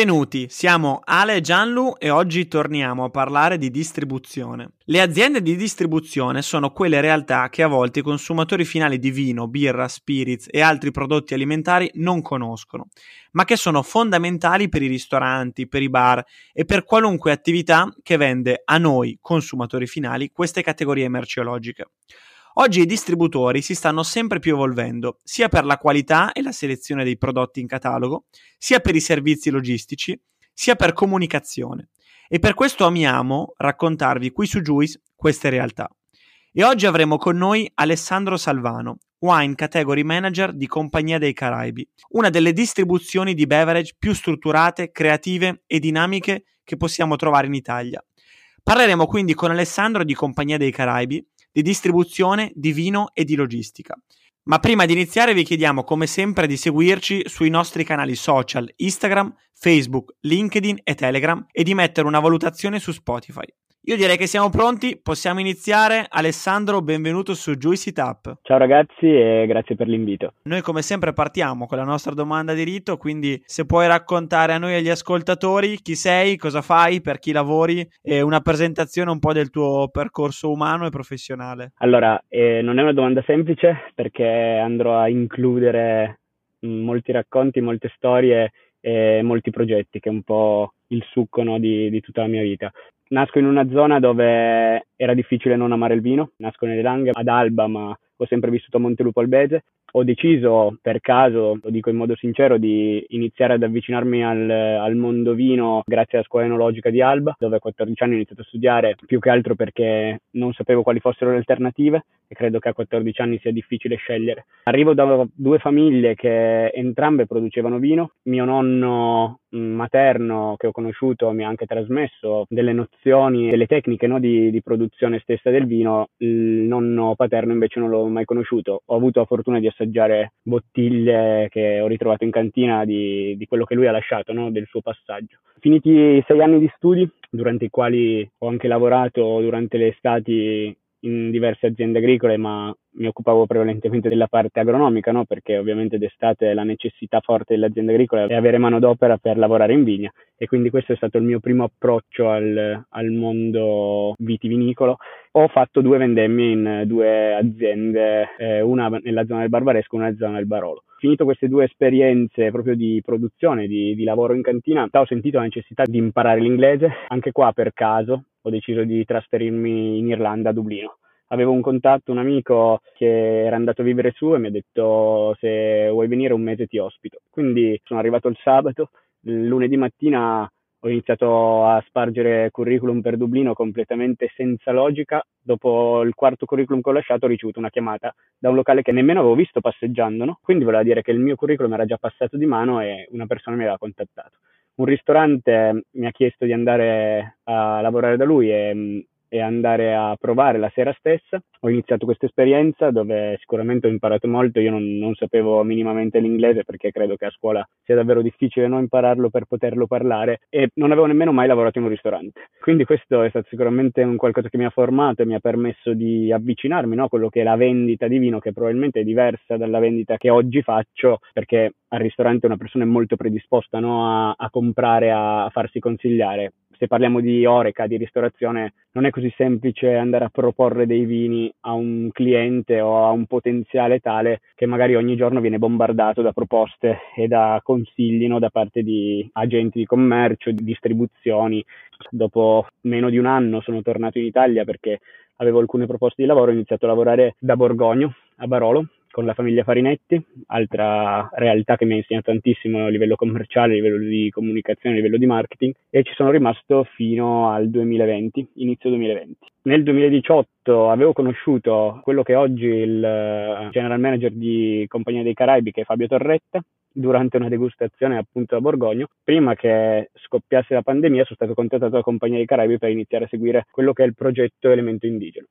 Benvenuti, siamo Ale e Gianlu e oggi torniamo a parlare di distribuzione. Le aziende di distribuzione sono quelle realtà che a volte i consumatori finali di vino, birra, spirits e altri prodotti alimentari non conoscono, ma che sono fondamentali per i ristoranti, per i bar e per qualunque attività che vende a noi, consumatori finali, queste categorie merceologiche. Oggi i distributori si stanno sempre più evolvendo, sia per la qualità e la selezione dei prodotti in catalogo, sia per i servizi logistici, sia per comunicazione. E per questo amiamo raccontarvi qui su Juice queste realtà. E oggi avremo con noi Alessandro Salvano, Wine Category Manager di Compagnia dei Caraibi, una delle distribuzioni di beverage più strutturate, creative e dinamiche che possiamo trovare in Italia. Parleremo quindi con Alessandro di Compagnia dei Caraibi di distribuzione di vino e di logistica. Ma prima di iniziare vi chiediamo come sempre di seguirci sui nostri canali social Instagram, Facebook, LinkedIn e Telegram e di mettere una valutazione su Spotify. Io direi che siamo pronti, possiamo iniziare. Alessandro, benvenuto su Juicy Tap. Ciao ragazzi e grazie per l'invito. Noi come sempre partiamo con la nostra domanda di rito, quindi se puoi raccontare a noi e agli ascoltatori chi sei, cosa fai, per chi lavori e una presentazione un po' del tuo percorso umano e professionale. Allora, eh, non è una domanda semplice perché andrò a includere mm, molti racconti, molte storie e molti progetti, che è un po' il succo no, di, di tutta la mia vita. Nasco in una zona dove era difficile non amare il vino, nasco nelle Langhe, ad Alba, ma ho sempre vissuto a Montelupo Albese. Ho deciso per caso, lo dico in modo sincero, di iniziare ad avvicinarmi al, al mondo vino grazie alla scuola enologica di Alba, dove a 14 anni ho iniziato a studiare, più che altro perché non sapevo quali fossero le alternative e credo che a 14 anni sia difficile scegliere. Arrivo da due famiglie che entrambe producevano vino. Mio nonno mm, materno che ho conosciuto mi ha anche trasmesso delle nozioni, delle tecniche no, di, di produzione stessa del vino. Il nonno paterno invece non l'ho mai conosciuto. Ho avuto la fortuna di assaggiare bottiglie che ho ritrovato in cantina di, di quello che lui ha lasciato, no? del suo passaggio. Finiti sei anni di studi, durante i quali ho anche lavorato durante le estati in diverse aziende agricole, ma mi occupavo prevalentemente della parte agronomica, no? perché ovviamente d'estate la necessità forte delle aziende agricole è avere manodopera per lavorare in vigna e quindi questo è stato il mio primo approccio al, al mondo vitivinicolo. Ho fatto due vendemmie in due aziende, eh, una nella zona del Barbaresco e una nella zona del Barolo. Finito queste due esperienze proprio di produzione, di, di lavoro in cantina, ho sentito la necessità di imparare l'inglese, anche qua per caso ho deciso di trasferirmi in Irlanda, a Dublino avevo un contatto, un amico che era andato a vivere su e mi ha detto se vuoi venire un mese ti ospito. Quindi sono arrivato il sabato, il lunedì mattina ho iniziato a spargere curriculum per Dublino completamente senza logica. Dopo il quarto curriculum che ho lasciato ho ricevuto una chiamata da un locale che nemmeno avevo visto passeggiando, no? quindi voleva dire che il mio curriculum era già passato di mano e una persona mi aveva contattato. Un ristorante mi ha chiesto di andare a lavorare da lui e e andare a provare la sera stessa. Ho iniziato questa esperienza dove sicuramente ho imparato molto, io non, non, sapevo minimamente l'inglese perché credo che a scuola sia davvero difficile non impararlo per poterlo parlare e non avevo nemmeno mai lavorato in un ristorante. Quindi questo è stato sicuramente un qualcosa che mi ha formato e mi ha permesso di avvicinarmi no, a quello che è la vendita di vino, che probabilmente è diversa dalla vendita che oggi faccio perché al ristorante una persona è molto predisposta no, a, a comprare, a, a farsi consigliare se parliamo di oreca, di ristorazione, non è così semplice andare a proporre dei vini a un cliente o a un potenziale tale che magari ogni giorno viene bombardato da proposte e da consigli no, da parte di agenti di commercio, di distribuzioni. Dopo meno di un anno sono tornato in Italia perché avevo alcune proposte di lavoro, ho iniziato a lavorare da Borgogno a Barolo con la famiglia Farinetti, altra realtà che mi ha insegnato tantissimo a livello commerciale, a livello di comunicazione, a livello di marketing e ci sono rimasto fino al 2020, inizio 2020. Nel 2018 avevo conosciuto quello che è oggi il eh, general manager di Compagnia dei Caraibi che è Fabio Torretta durante una degustazione appunto a Borgogno. Prima che scoppiasse la pandemia sono stato contattato da Compagnia dei Caraibi per iniziare a seguire quello che è il progetto Elemento Indigeno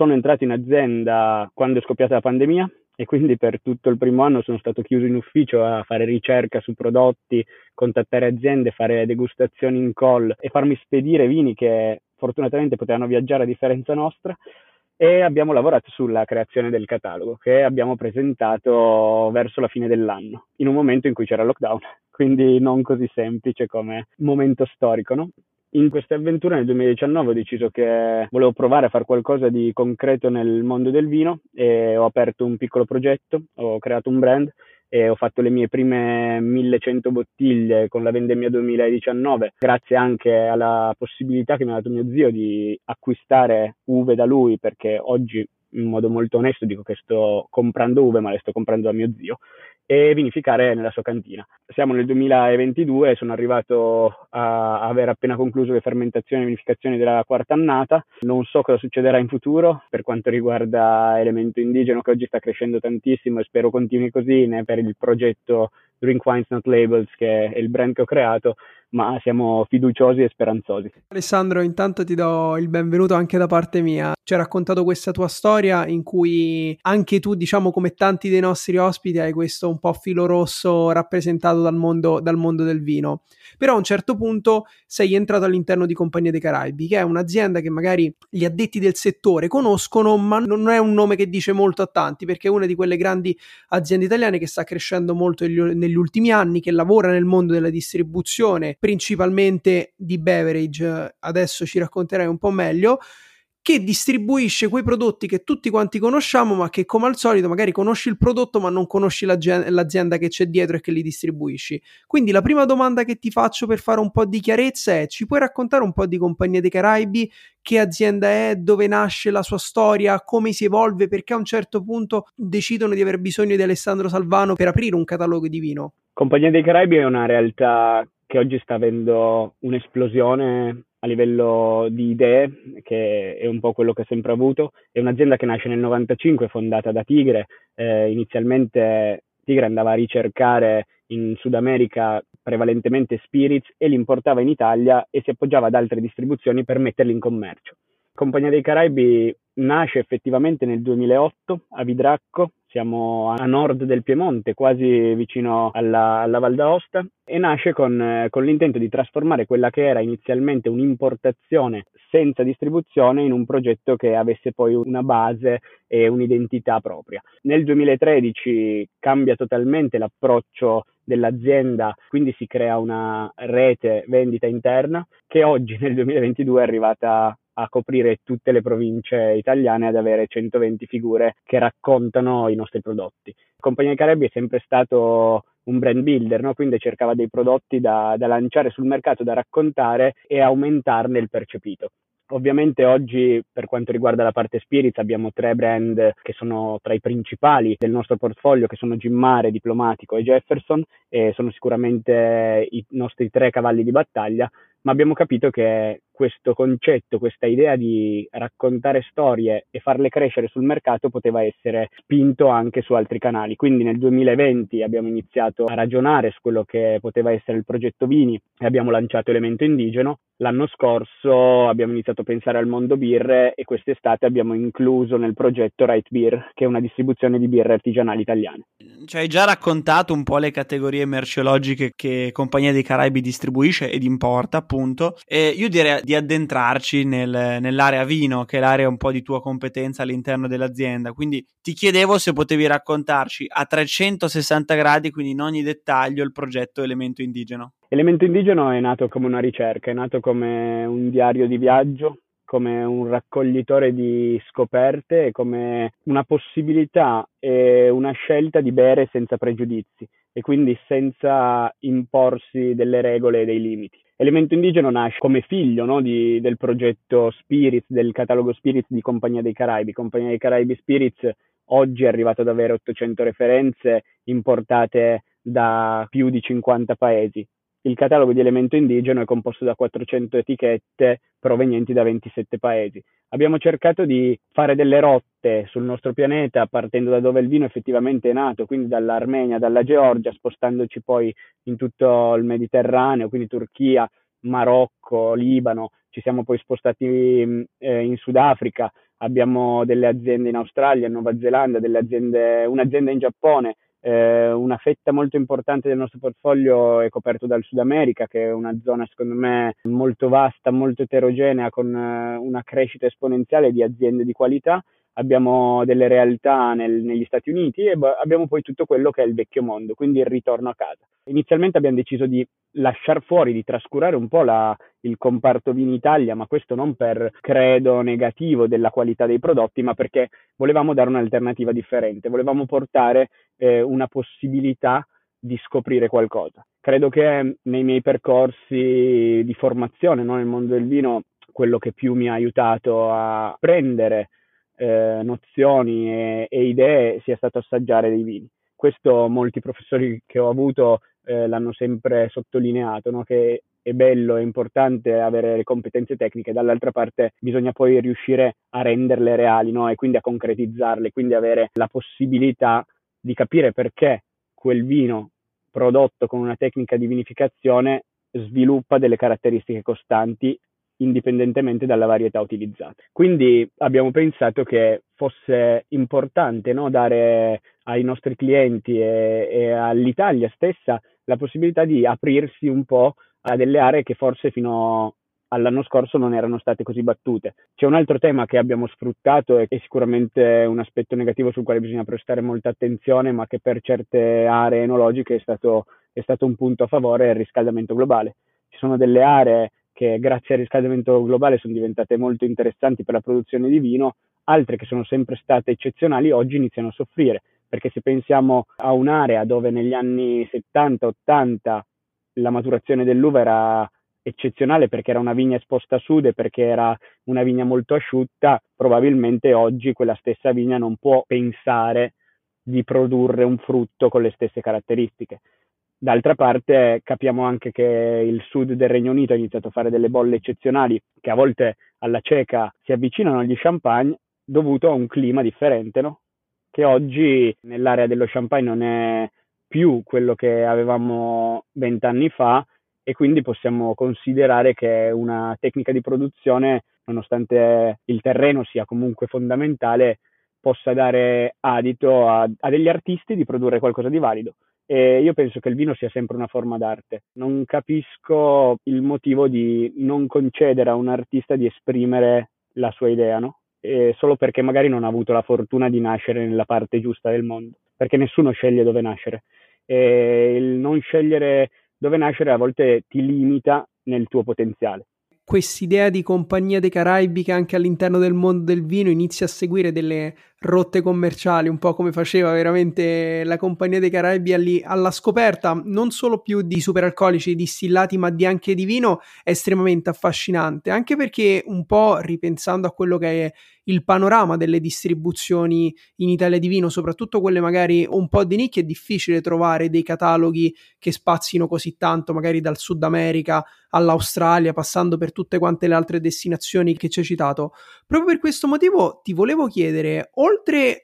sono entrato in azienda quando è scoppiata la pandemia e quindi per tutto il primo anno sono stato chiuso in ufficio a fare ricerca su prodotti, contattare aziende, fare degustazioni in call e farmi spedire vini che fortunatamente potevano viaggiare a differenza nostra e abbiamo lavorato sulla creazione del catalogo che abbiamo presentato verso la fine dell'anno, in un momento in cui c'era lockdown, quindi non così semplice come momento storico, no? In queste avventure nel 2019 ho deciso che volevo provare a fare qualcosa di concreto nel mondo del vino e ho aperto un piccolo progetto, ho creato un brand e ho fatto le mie prime 1100 bottiglie con la vendemmia 2019, grazie anche alla possibilità che mi ha dato mio zio di acquistare uve da lui, perché oggi in modo molto onesto dico che sto comprando uve, ma le sto comprando da mio zio e vinificare nella sua cantina. Siamo nel 2022 e sono arrivato a aver appena concluso le fermentazioni e vinificazioni della quarta annata. Non so cosa succederà in futuro per quanto riguarda Elemento Indigeno che oggi sta crescendo tantissimo e spero continui così né per il progetto Drink Wines Not Labels che è il brand che ho creato ma siamo fiduciosi e speranzosi. Alessandro, intanto ti do il benvenuto anche da parte mia. Ci hai raccontato questa tua storia in cui anche tu, diciamo come tanti dei nostri ospiti, hai questo un po' filo rosso rappresentato dal mondo, dal mondo del vino. Però a un certo punto sei entrato all'interno di Compagnia dei Caraibi, che è un'azienda che magari gli addetti del settore conoscono, ma non è un nome che dice molto a tanti, perché è una di quelle grandi aziende italiane che sta crescendo molto negli ultimi anni, che lavora nel mondo della distribuzione principalmente di beverage, adesso ci racconterai un po' meglio, che distribuisce quei prodotti che tutti quanti conosciamo, ma che come al solito magari conosci il prodotto ma non conosci l'azienda che c'è dietro e che li distribuisci. Quindi la prima domanda che ti faccio per fare un po' di chiarezza è: ci puoi raccontare un po' di Compagnia dei Caraibi? Che azienda è, dove nasce la sua storia, come si evolve, perché a un certo punto decidono di aver bisogno di Alessandro Salvano per aprire un catalogo di vino? Compagnia dei Caraibi è una realtà che oggi sta avendo un'esplosione a livello di idee, che è un po' quello che ha sempre avuto. È un'azienda che nasce nel 95, fondata da Tigre. Eh, inizialmente Tigre andava a ricercare in Sud America prevalentemente spirits e li importava in Italia e si appoggiava ad altre distribuzioni per metterli in commercio. Compagnia dei Caraibi nasce effettivamente nel 2008 a Vidracco, siamo a nord del Piemonte, quasi vicino alla, alla Val d'Aosta, e nasce con, con, l'intento di trasformare quella che era inizialmente un'importazione senza distribuzione in un progetto che avesse poi una base e un'identità propria. Nel 2013 cambia totalmente l'approccio dell'azienda, quindi si crea una rete vendita interna che oggi nel 2022 è arrivata a coprire tutte le province italiane ad avere 120 figure che raccontano i nostri prodotti. Compagnia Caraibi è sempre stato un brand builder, no? quindi cercava dei prodotti da, da lanciare sul mercato, da raccontare e aumentarne il percepito. Ovviamente oggi per quanto riguarda la parte spirits abbiamo tre brand che sono tra i principali del nostro portfolio che sono Gimmare, Diplomatico e Jefferson e sono sicuramente i nostri tre cavalli di battaglia, ma abbiamo capito che questo concetto, questa idea di raccontare storie e farle crescere sul mercato poteva essere spinto anche su altri canali. Quindi nel 2020 abbiamo iniziato a ragionare su quello che poteva essere il progetto Vini e abbiamo lanciato Elemento Indigeno. L'anno scorso abbiamo iniziato a pensare al mondo birre e quest'estate abbiamo incluso nel progetto Right Beer, che è una distribuzione di birre artigianali italiane. Ci hai già raccontato un po' le categorie merceologiche che Compagnia dei Caraibi distribuisce ed importa, appunto. E io direi di addentrarci nel, nell'area vino, che è l'area un po' di tua competenza all'interno dell'azienda. Quindi ti chiedevo se potevi raccontarci a 360 gradi, quindi in ogni dettaglio, il progetto Elemento Indigeno. Elemento Indigeno è nato come una ricerca, è nato come un diario di viaggio, come un raccoglitore di scoperte, come una possibilità e una scelta di bere senza pregiudizi e quindi senza imporsi delle regole e dei limiti. Elemento Indigeno nasce come figlio no, di, del progetto Spirits, del catalogo Spirits di Compagnia dei Caraibi. Compagnia dei Caraibi Spirits oggi è arrivato ad avere 800 referenze importate da più di 50 paesi. Il catalogo di elemento indigeno è composto da 400 etichette provenienti da 27 paesi. Abbiamo cercato di fare delle rotte sul nostro pianeta partendo da dove il vino effettivamente è nato, quindi dall'Armenia, dalla Georgia, spostandoci poi in tutto il Mediterraneo, quindi Turchia, Marocco, Libano, ci siamo poi spostati mm, eh, in Sudafrica, abbiamo delle aziende in Australia, in Nuova Zelanda, aziende, un'azienda in Giappone, eh, una fetta molto importante del nostro portfolio è coperto dal Sud America, che è una zona secondo me molto vasta, molto eterogenea, con eh, una crescita esponenziale di aziende di qualità abbiamo delle realtà nel, negli Stati Uniti e abbiamo poi tutto quello che è il vecchio mondo, quindi il ritorno a casa. Inizialmente abbiamo deciso di lasciare fuori, di trascurare un po' la, il comparto vino Italia, ma questo non per credo negativo della qualità dei prodotti, ma perché volevamo dare un'alternativa differente, volevamo portare eh, una possibilità di scoprire qualcosa. Credo che nei miei percorsi di formazione no, nel mondo del vino quello che più mi ha aiutato a prendere eh, nozioni e, e, idee sia stato assaggiare dei vini. Questo molti professori che ho avuto eh, l'hanno sempre sottolineato, no? che è bello, è importante avere le competenze tecniche, dall'altra parte bisogna poi riuscire a renderle reali no? e quindi a concretizzarle, quindi avere la possibilità di capire perché quel vino prodotto con una tecnica di vinificazione sviluppa delle caratteristiche costanti indipendentemente dalla varietà utilizzata. Quindi abbiamo pensato che fosse importante no, dare ai nostri clienti e, e all'Italia stessa la possibilità di aprirsi un po' a delle aree che forse fino all'anno scorso non erano state così battute. C'è un altro tema che abbiamo sfruttato e che è sicuramente un aspetto negativo sul quale bisogna prestare molta attenzione, ma che per certe aree enologiche è stato, è stato un punto a favore, è il riscaldamento globale. Ci sono delle aree che grazie al riscaldamento globale sono diventate molto interessanti per la produzione di vino, altre che sono sempre state eccezionali oggi iniziano a soffrire, perché se pensiamo a un'area dove negli anni 70-80 la maturazione dell'uva era eccezionale perché era una vigna esposta a sud e perché era una vigna molto asciutta, probabilmente oggi quella stessa vigna non può pensare di produrre un frutto con le stesse caratteristiche. D'altra parte capiamo anche che il sud del Regno Unito ha iniziato a fare delle bolle eccezionali che a volte alla cieca si avvicinano agli champagne dovuto a un clima differente, no? che oggi nell'area dello champagne non è più quello che avevamo vent'anni fa e quindi possiamo considerare che una tecnica di produzione, nonostante il terreno sia comunque fondamentale, possa dare adito a, a degli artisti di produrre qualcosa di valido. E io penso che il vino sia sempre una forma d'arte. Non capisco il motivo di non concedere a un artista di esprimere la sua idea, no? E solo perché magari non ha avuto la fortuna di nascere nella parte giusta del mondo, perché nessuno sceglie dove nascere. E il non scegliere dove nascere a volte ti limita nel tuo potenziale quest'idea di compagnia dei Caraibi che anche all'interno del mondo del vino inizia a seguire delle rotte commerciali, un po' come faceva veramente la compagnia dei Caraibi alli, alla scoperta non solo più di superalcolici distillati, ma di anche di vino, è estremamente affascinante, anche perché un po' ripensando a quello che è il panorama delle distribuzioni in Italia di vino, soprattutto quelle magari un po' di nicchia, è difficile trovare dei cataloghi che spazino così tanto, magari dal Sud America all'Australia, passando per tutte quante le altre destinazioni che ci hai citato. Proprio per questo motivo ti volevo chiedere, oltre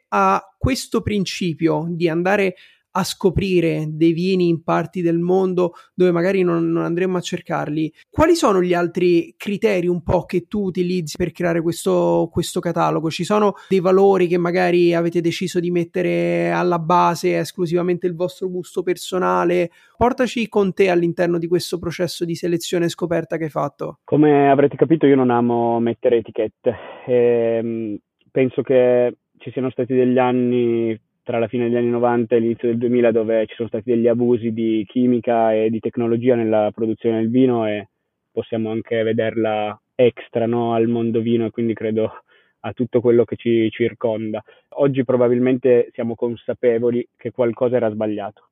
a questo principio di andare a scoprire dei vini in parti del mondo dove magari non, non, andremo a cercarli. Quali sono gli altri criteri un po' che tu utilizzi per creare questo, questo catalogo? Ci sono dei valori che magari avete deciso di mettere alla base esclusivamente il vostro gusto personale? Portaci con te all'interno di questo processo di selezione e scoperta che hai fatto. Come avrete capito, io non amo mettere etichette. E, penso che ci siano stati degli anni tra la fine degli anni 90 e l'inizio del 2000 dove ci sono stati degli abusi di chimica e di tecnologia nella produzione del vino e possiamo anche vederla extra no, al mondo vino e quindi credo a tutto quello che ci circonda. Oggi probabilmente siamo consapevoli che qualcosa era sbagliato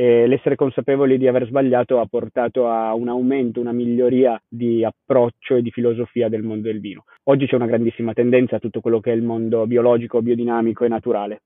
e l'essere consapevoli di aver sbagliato ha portato a un aumento, una miglioria di approccio e di filosofia del mondo del vino. Oggi c'è una grandissima tendenza a tutto quello che è il mondo biologico, biodinamico e naturale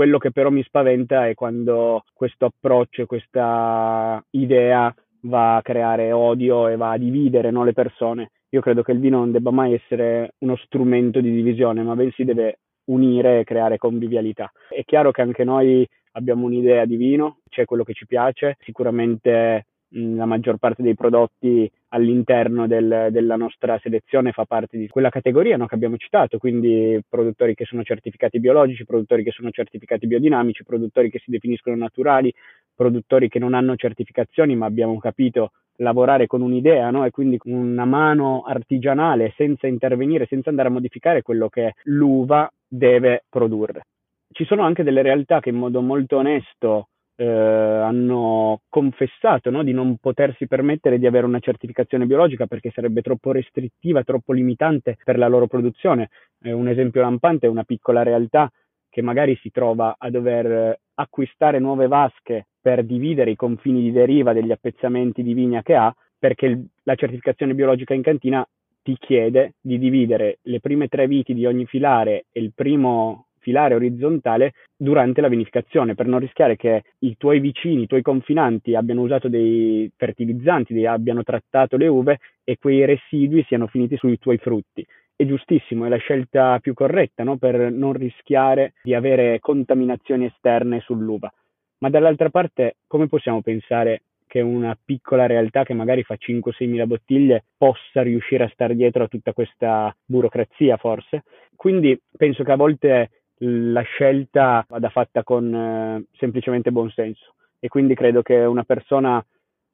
quello che però mi spaventa è quando questo approccio, questa idea va a creare odio e va a dividere no, le persone. Io credo che il vino non debba mai essere uno strumento di divisione, ma bensì deve unire e creare convivialità. È chiaro che anche noi abbiamo un'idea di vino, c'è quello che ci piace, sicuramente la maggior parte dei prodotti all'interno del, della nostra selezione fa parte di quella categoria no, che abbiamo citato, quindi produttori che sono certificati biologici, produttori che sono certificati biodinamici, produttori che si definiscono naturali, produttori che non hanno certificazioni ma abbiamo capito lavorare con un'idea no? e quindi una mano artigianale senza intervenire, senza andare a modificare quello che l'uva deve produrre. Ci sono anche delle realtà che in modo molto onesto eh, hanno confessato no, di non potersi permettere di avere una certificazione biologica perché sarebbe troppo restrittiva, troppo limitante per la loro produzione. Eh, un esempio lampante è una piccola realtà che magari si trova a dover acquistare nuove vasche per dividere i confini di deriva degli appezzamenti di vigna che ha, perché il, la certificazione biologica in cantina ti chiede di dividere le prime tre viti di ogni filare e il primo filare orizzontale durante la vinificazione per non rischiare che i tuoi vicini, i tuoi confinanti abbiano usato dei fertilizzanti, dei, abbiano trattato le uve e quei residui siano finiti sui tuoi frutti. È giustissimo, è la scelta più corretta no? per non rischiare di avere contaminazioni esterne sull'uva. Ma dall'altra parte, come possiamo pensare che una piccola realtà che magari fa 5-6 mila bottiglie possa riuscire a stare dietro a tutta questa burocrazia forse? Quindi penso che a volte la scelta vada fatta con eh, semplicemente buonsenso e quindi credo che una persona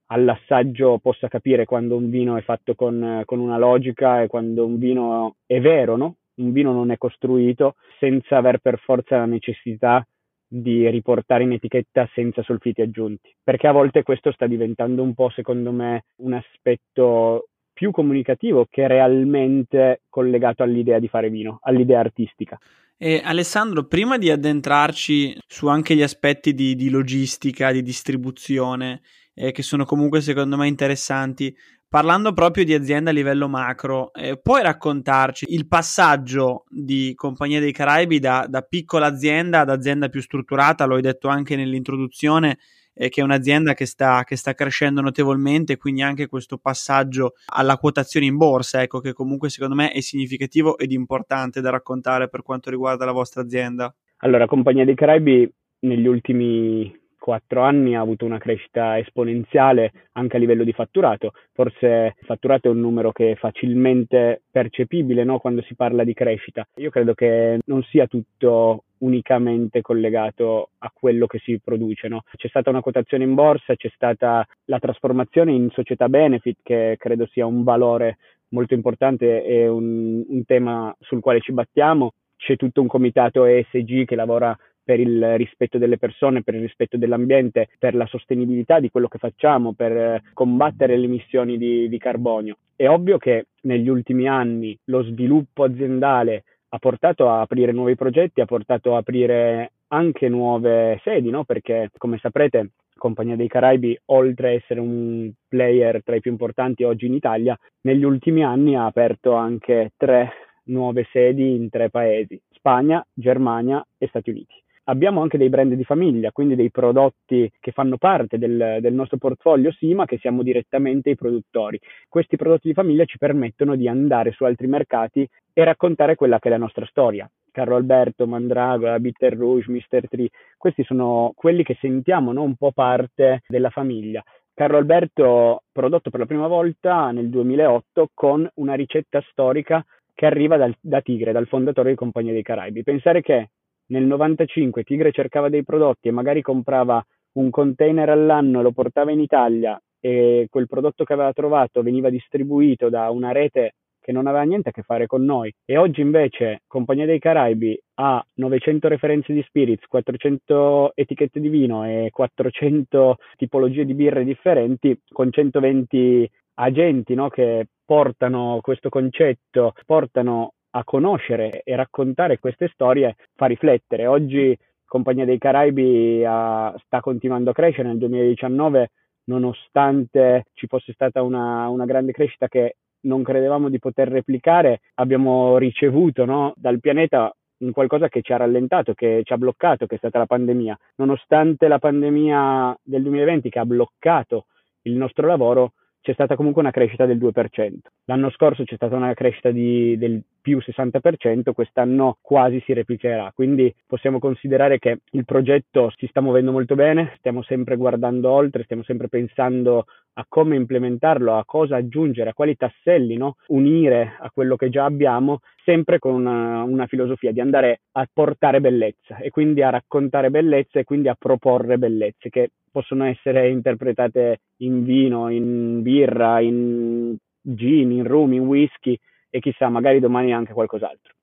all'assaggio possa capire quando un vino è fatto con, con una logica e quando un vino è vero, no? Un vino non è costruito senza aver per forza la necessità di riportare in etichetta senza solfiti aggiunti, perché a volte questo sta diventando un po', secondo me, un aspetto più comunicativo che realmente collegato all'idea di fare vino, all'idea artistica. E Alessandro, prima di addentrarci su anche gli aspetti di, di logistica, di distribuzione, eh, che sono comunque secondo me interessanti, parlando proprio di azienda a livello macro, eh, puoi raccontarci il passaggio di Compagnia dei Caraibi da, da piccola azienda ad azienda più strutturata? Lo hai detto anche nell'introduzione eh, che è un'azienda che sta, che sta crescendo notevolmente, quindi anche questo passaggio alla quotazione in borsa, ecco, che comunque secondo me è significativo ed importante da raccontare per quanto riguarda la vostra azienda. Allora, Compagnia dei Caraibi negli ultimi quattro anni ha avuto una crescita esponenziale anche a livello di fatturato. Forse il fatturato è un numero che è facilmente percepibile no? quando si parla di crescita. Io credo che non sia tutto unicamente collegato a quello che si produce. No? C'è stata una quotazione in borsa, c'è stata la trasformazione in società benefit, che credo sia un valore molto importante e un, un tema sul quale ci battiamo. C'è tutto un comitato ESG che lavora per il rispetto delle persone, per il rispetto dell'ambiente, per la sostenibilità di quello che facciamo, per eh, combattere le emissioni di, di carbonio. È ovvio che negli ultimi anni lo sviluppo aziendale ha portato a aprire nuovi progetti, ha portato a aprire anche nuove sedi, no? perché come saprete Compagnia dei Caraibi, oltre a essere un player tra i più importanti oggi in Italia, negli ultimi anni ha aperto anche tre nuove sedi in tre paesi, Spagna, Germania e Stati Uniti. Abbiamo anche dei brand di famiglia, quindi dei prodotti che fanno parte del, del, nostro portfolio sì, ma che siamo direttamente i produttori. Questi prodotti di famiglia ci permettono di andare su altri mercati e raccontare quella che è la nostra storia. Carlo Alberto, Mandragola, Bitter Rouge, Mr. Tree, questi sono quelli che sentiamo no? un po' parte della famiglia. Carlo Alberto prodotto per la prima volta nel 2008 con una ricetta storica che arriva dal, da Tigre, dal fondatore di Compagnia dei Caraibi. Pensare che nel 95 Tigre cercava dei prodotti e magari comprava un container all'anno, lo portava in Italia e quel prodotto che aveva trovato veniva distribuito da una rete che non aveva niente a che fare con noi. E oggi invece Compagnia dei Caraibi ha 900 referenze di spirits, 400 etichette di vino e 400 tipologie di birre differenti con 120 agenti no, che portano questo concetto, portano a conoscere e raccontare queste storie fa riflettere. Oggi Compagnia dei Caraibi uh, sta continuando a crescere nel 2019 nonostante ci fosse stata una, una, grande crescita che non credevamo di poter replicare, abbiamo ricevuto no, dal pianeta qualcosa che ci ha rallentato, che ci ha bloccato, che è stata la pandemia. Nonostante la pandemia del 2020 che ha bloccato il nostro lavoro, c'è stata comunque una crescita del 2%. L'anno scorso c'è stata una crescita di, del più 60%, quest'anno quasi si replicherà, quindi possiamo considerare che il progetto si sta muovendo molto bene, stiamo sempre guardando oltre, stiamo sempre pensando a come implementarlo, a cosa aggiungere, a quali tasselli no? unire a quello che già abbiamo, sempre con una, una filosofia di andare a portare bellezza e quindi a raccontare bellezza e quindi a proporre bellezze che possono essere interpretate in vino, in birra, in gin, in rum, in whisky e chissà, magari domani anche qualcos'altro.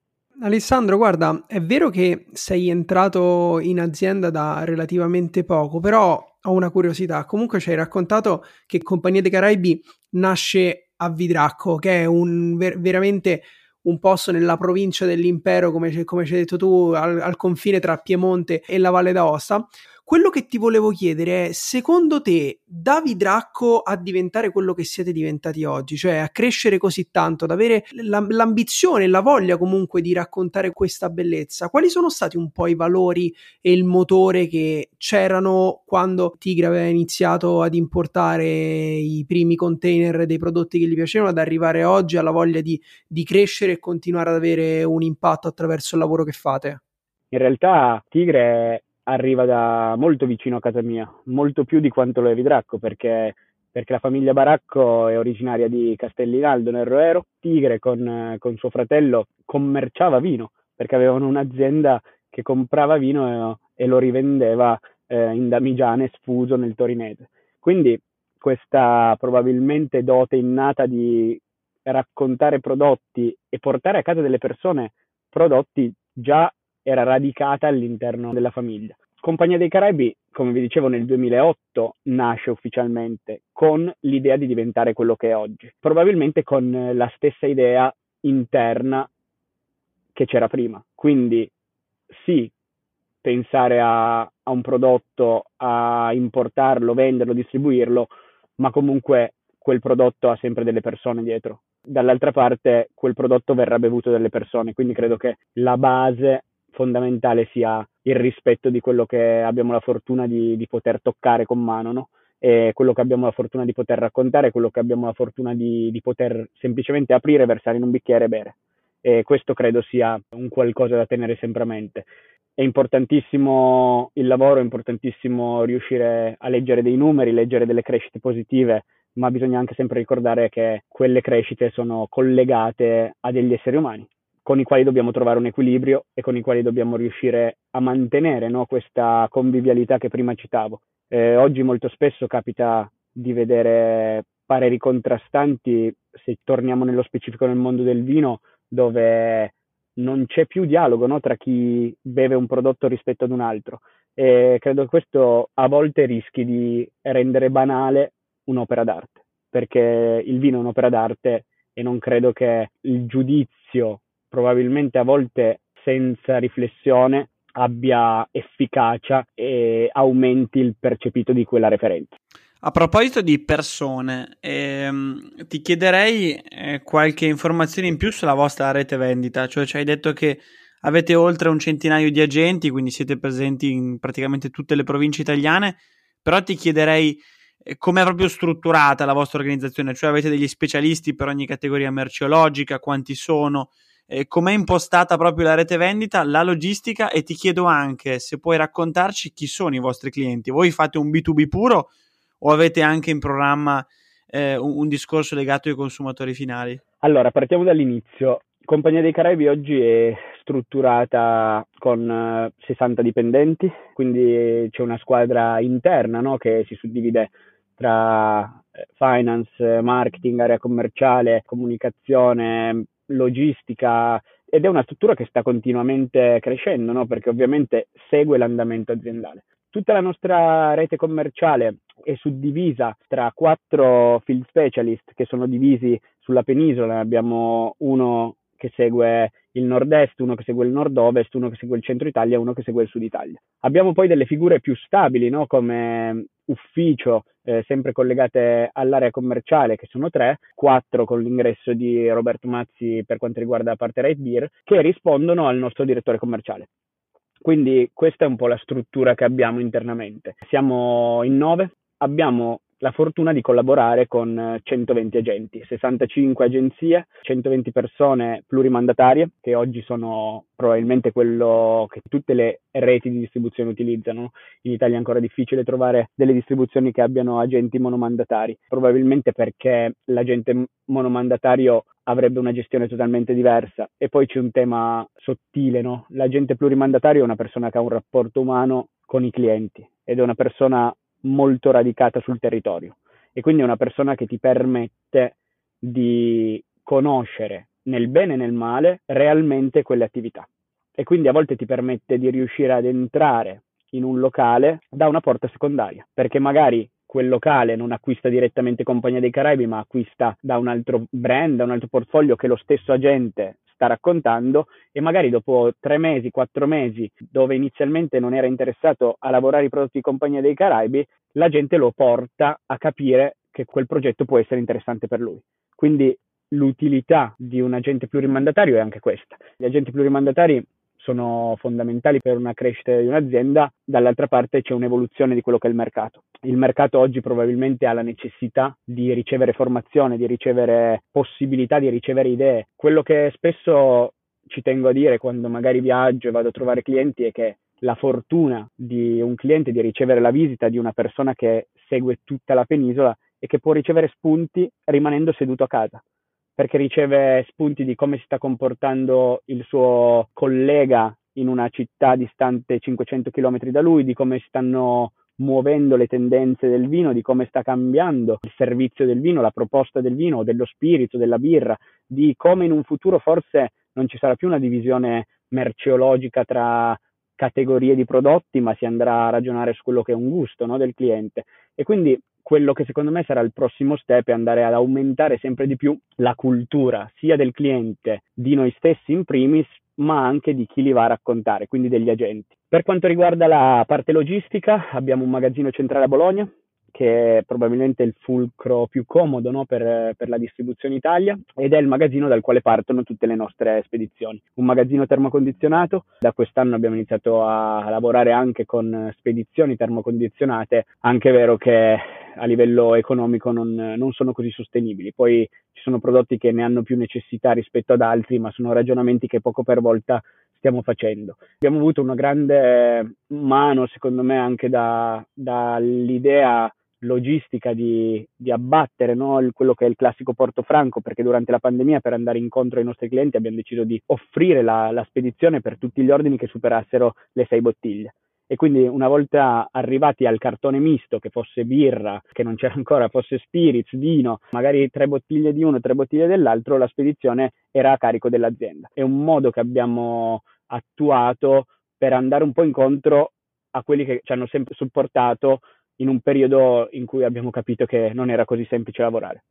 Alessandro, guarda, è vero che sei entrato in azienda da relativamente poco, però ho una curiosità. Comunque ci hai raccontato che Compagnia dei Caraibi nasce a Vidracco, che è un ver- veramente un posto nella provincia dell'impero, come, come ci hai detto tu, al, al confine tra Piemonte e la Valle d'Aosta. Quello che ti volevo chiedere è, secondo te, da Vidracco a diventare quello che siete diventati oggi, cioè a crescere così tanto, ad avere la, l'ambizione e la voglia comunque di raccontare questa bellezza, quali sono stati un po' i valori e il motore che c'erano quando Tigre aveva iniziato ad importare i primi container dei prodotti che gli piacevano, ad arrivare oggi alla voglia di, di crescere e continuare ad avere un impatto attraverso il lavoro che fate? In realtà Tigre arriva da molto vicino a casa mia, molto più di quanto lo è Vidracco, perché, perché la famiglia Baracco è originaria di Castellinaldo nel Roero. Tigre con, con suo fratello commerciava vino, perché avevano un'azienda che comprava vino e, e lo rivendeva eh, in Damigiane sfuso nel Torinese. Quindi questa probabilmente dote innata di raccontare prodotti e portare a casa delle persone prodotti già era radicata all'interno della famiglia. Compagnia dei Caraibi, come vi dicevo, nel 2008 nasce ufficialmente con l'idea di diventare quello che è oggi, probabilmente con la stessa idea interna che c'era prima. Quindi sì, pensare a, a un prodotto, a importarlo, venderlo, distribuirlo, ma comunque quel prodotto ha sempre delle persone dietro. Dall'altra parte quel prodotto verrà bevuto dalle persone, quindi credo che la base fondamentale sia il rispetto di quello che abbiamo la fortuna di, di poter toccare con mano, no? E quello che abbiamo la fortuna di poter raccontare, quello che abbiamo la fortuna di, di poter semplicemente aprire, versare in un bicchiere e bere. E questo credo sia un qualcosa da tenere sempre a mente. È importantissimo il lavoro, è importantissimo riuscire a leggere dei numeri, leggere delle crescite positive, ma bisogna anche sempre ricordare che quelle crescite sono collegate a degli esseri umani con i quali dobbiamo trovare un equilibrio e con i quali dobbiamo riuscire a mantenere no, questa convivialità che prima citavo. Eh, oggi molto spesso capita di vedere pareri contrastanti, se torniamo nello specifico nel mondo del vino, dove non c'è più dialogo no, tra chi beve un prodotto rispetto ad un altro. E credo che questo a volte rischi di rendere banale un'opera d'arte, perché il vino è un'opera d'arte e non credo che il giudizio probabilmente a volte senza riflessione abbia efficacia e aumenti il percepito di quella referenza. A proposito di persone, ehm, ti chiederei eh, qualche informazione in più sulla vostra rete vendita, cioè ci hai detto che avete oltre un centinaio di agenti, quindi siete presenti in praticamente tutte le province italiane, però ti chiederei eh, come è proprio strutturata la vostra organizzazione, cioè avete degli specialisti per ogni categoria merceologica, quanti sono, eh, com'è impostata proprio la rete vendita, la logistica e ti chiedo anche se puoi raccontarci chi sono i vostri clienti. Voi fate un B2B puro o avete anche in programma eh, un, un discorso legato ai consumatori finali? Allora, partiamo dall'inizio. Compagnia dei Caraibi oggi è strutturata con 60 eh, dipendenti, quindi c'è una squadra interna no, che si suddivide tra eh, finance, marketing, area commerciale, comunicazione, logistica ed è una struttura che sta continuamente crescendo, no? perché ovviamente segue l'andamento aziendale. Tutta la nostra rete commerciale è suddivisa tra quattro field specialist che sono divisi sulla penisola, abbiamo uno che segue il nord-est, uno che segue il nord-ovest, uno che segue il centro Italia e uno che segue il sud Italia. Abbiamo poi delle figure più stabili, no? come ufficio, eh, sempre collegate all'area commerciale, che sono tre, quattro con l'ingresso di Roberto Mazzi per quanto riguarda la parte Right Beer, che rispondono al nostro direttore commerciale. Quindi questa è un po' la struttura che abbiamo internamente. Siamo in nove, abbiamo la fortuna di collaborare con 120 agenti, 65 agenzie, 120 persone plurimandatarie, che oggi sono probabilmente quello che tutte le reti di distribuzione utilizzano. In Italia è ancora difficile trovare delle distribuzioni che abbiano agenti monomandatari, probabilmente perché l'agente monomandatario avrebbe una gestione totalmente diversa. E poi c'è un tema sottile, no? L'agente plurimandatario è una persona che ha un rapporto umano con i clienti ed è una persona molto radicata sul territorio. E quindi è una persona che ti permette di conoscere nel bene e nel male realmente quelle attività. E quindi a volte ti permette di riuscire ad entrare in un locale da una porta secondaria perché magari quel locale non acquista direttamente Compagnia dei Caraibi ma acquista da un altro brand, da un altro portfolio che lo stesso agente sta raccontando e magari dopo tre mesi, quattro mesi, dove inizialmente non era interessato a lavorare i prodotti di Compagnia dei Caraibi, la gente lo porta a capire che quel progetto può essere interessante per lui. Quindi l'utilità di un agente plurimandatario è anche questa. Gli agenti plurimandatari sono fondamentali per una crescita di un'azienda, dall'altra parte c'è un'evoluzione di quello che è il mercato. Il mercato oggi probabilmente ha la necessità di ricevere formazione, di ricevere possibilità, di ricevere idee. Quello che spesso ci tengo a dire quando magari viaggio e vado a trovare clienti è che la fortuna di un cliente di ricevere la visita di una persona che segue tutta la penisola e che può ricevere spunti rimanendo seduto a casa perché riceve spunti di come si sta comportando il suo collega in una città distante 500 km da lui, di come stanno muovendo le tendenze del vino, di come sta cambiando il servizio del vino, la proposta del vino, dello spirito, della birra, di come in un futuro forse non ci sarà più una divisione merceologica tra categorie di prodotti, ma si andrà a ragionare su quello che è un gusto no, del cliente. E quindi quello che secondo me sarà il prossimo step è andare ad aumentare sempre di più la cultura sia del cliente, di noi stessi in primis, ma anche di chi li va a raccontare, quindi degli agenti. Per quanto riguarda la parte logistica, abbiamo un magazzino centrale a Bologna che è probabilmente il fulcro più comodo no, per, per, la distribuzione Italia ed è il magazzino dal quale partono tutte le nostre spedizioni. Un magazzino termocondizionato, da quest'anno abbiamo iniziato a lavorare anche con spedizioni termocondizionate, anche vero che a livello economico non, non sono così sostenibili. Poi ci sono prodotti che ne hanno più necessità rispetto ad altri, ma sono ragionamenti che poco per volta stiamo facendo. Abbiamo avuto una grande mano, secondo me, anche da, dall'idea logistica di, di abbattere no, il, quello che è il classico porto franco, perché durante la pandemia per andare incontro ai nostri clienti abbiamo deciso di offrire la, la spedizione per tutti gli ordini che superassero le sei bottiglie. E quindi una volta arrivati al cartone misto, che fosse birra, che non c'era ancora, fosse spirits, vino, magari tre bottiglie di uno, tre bottiglie dell'altro, la spedizione era a carico dell'azienda. È un modo che abbiamo attuato per andare un po' incontro a quelli che ci hanno sempre supportato in un periodo in cui abbiamo capito che non era così semplice lavorare.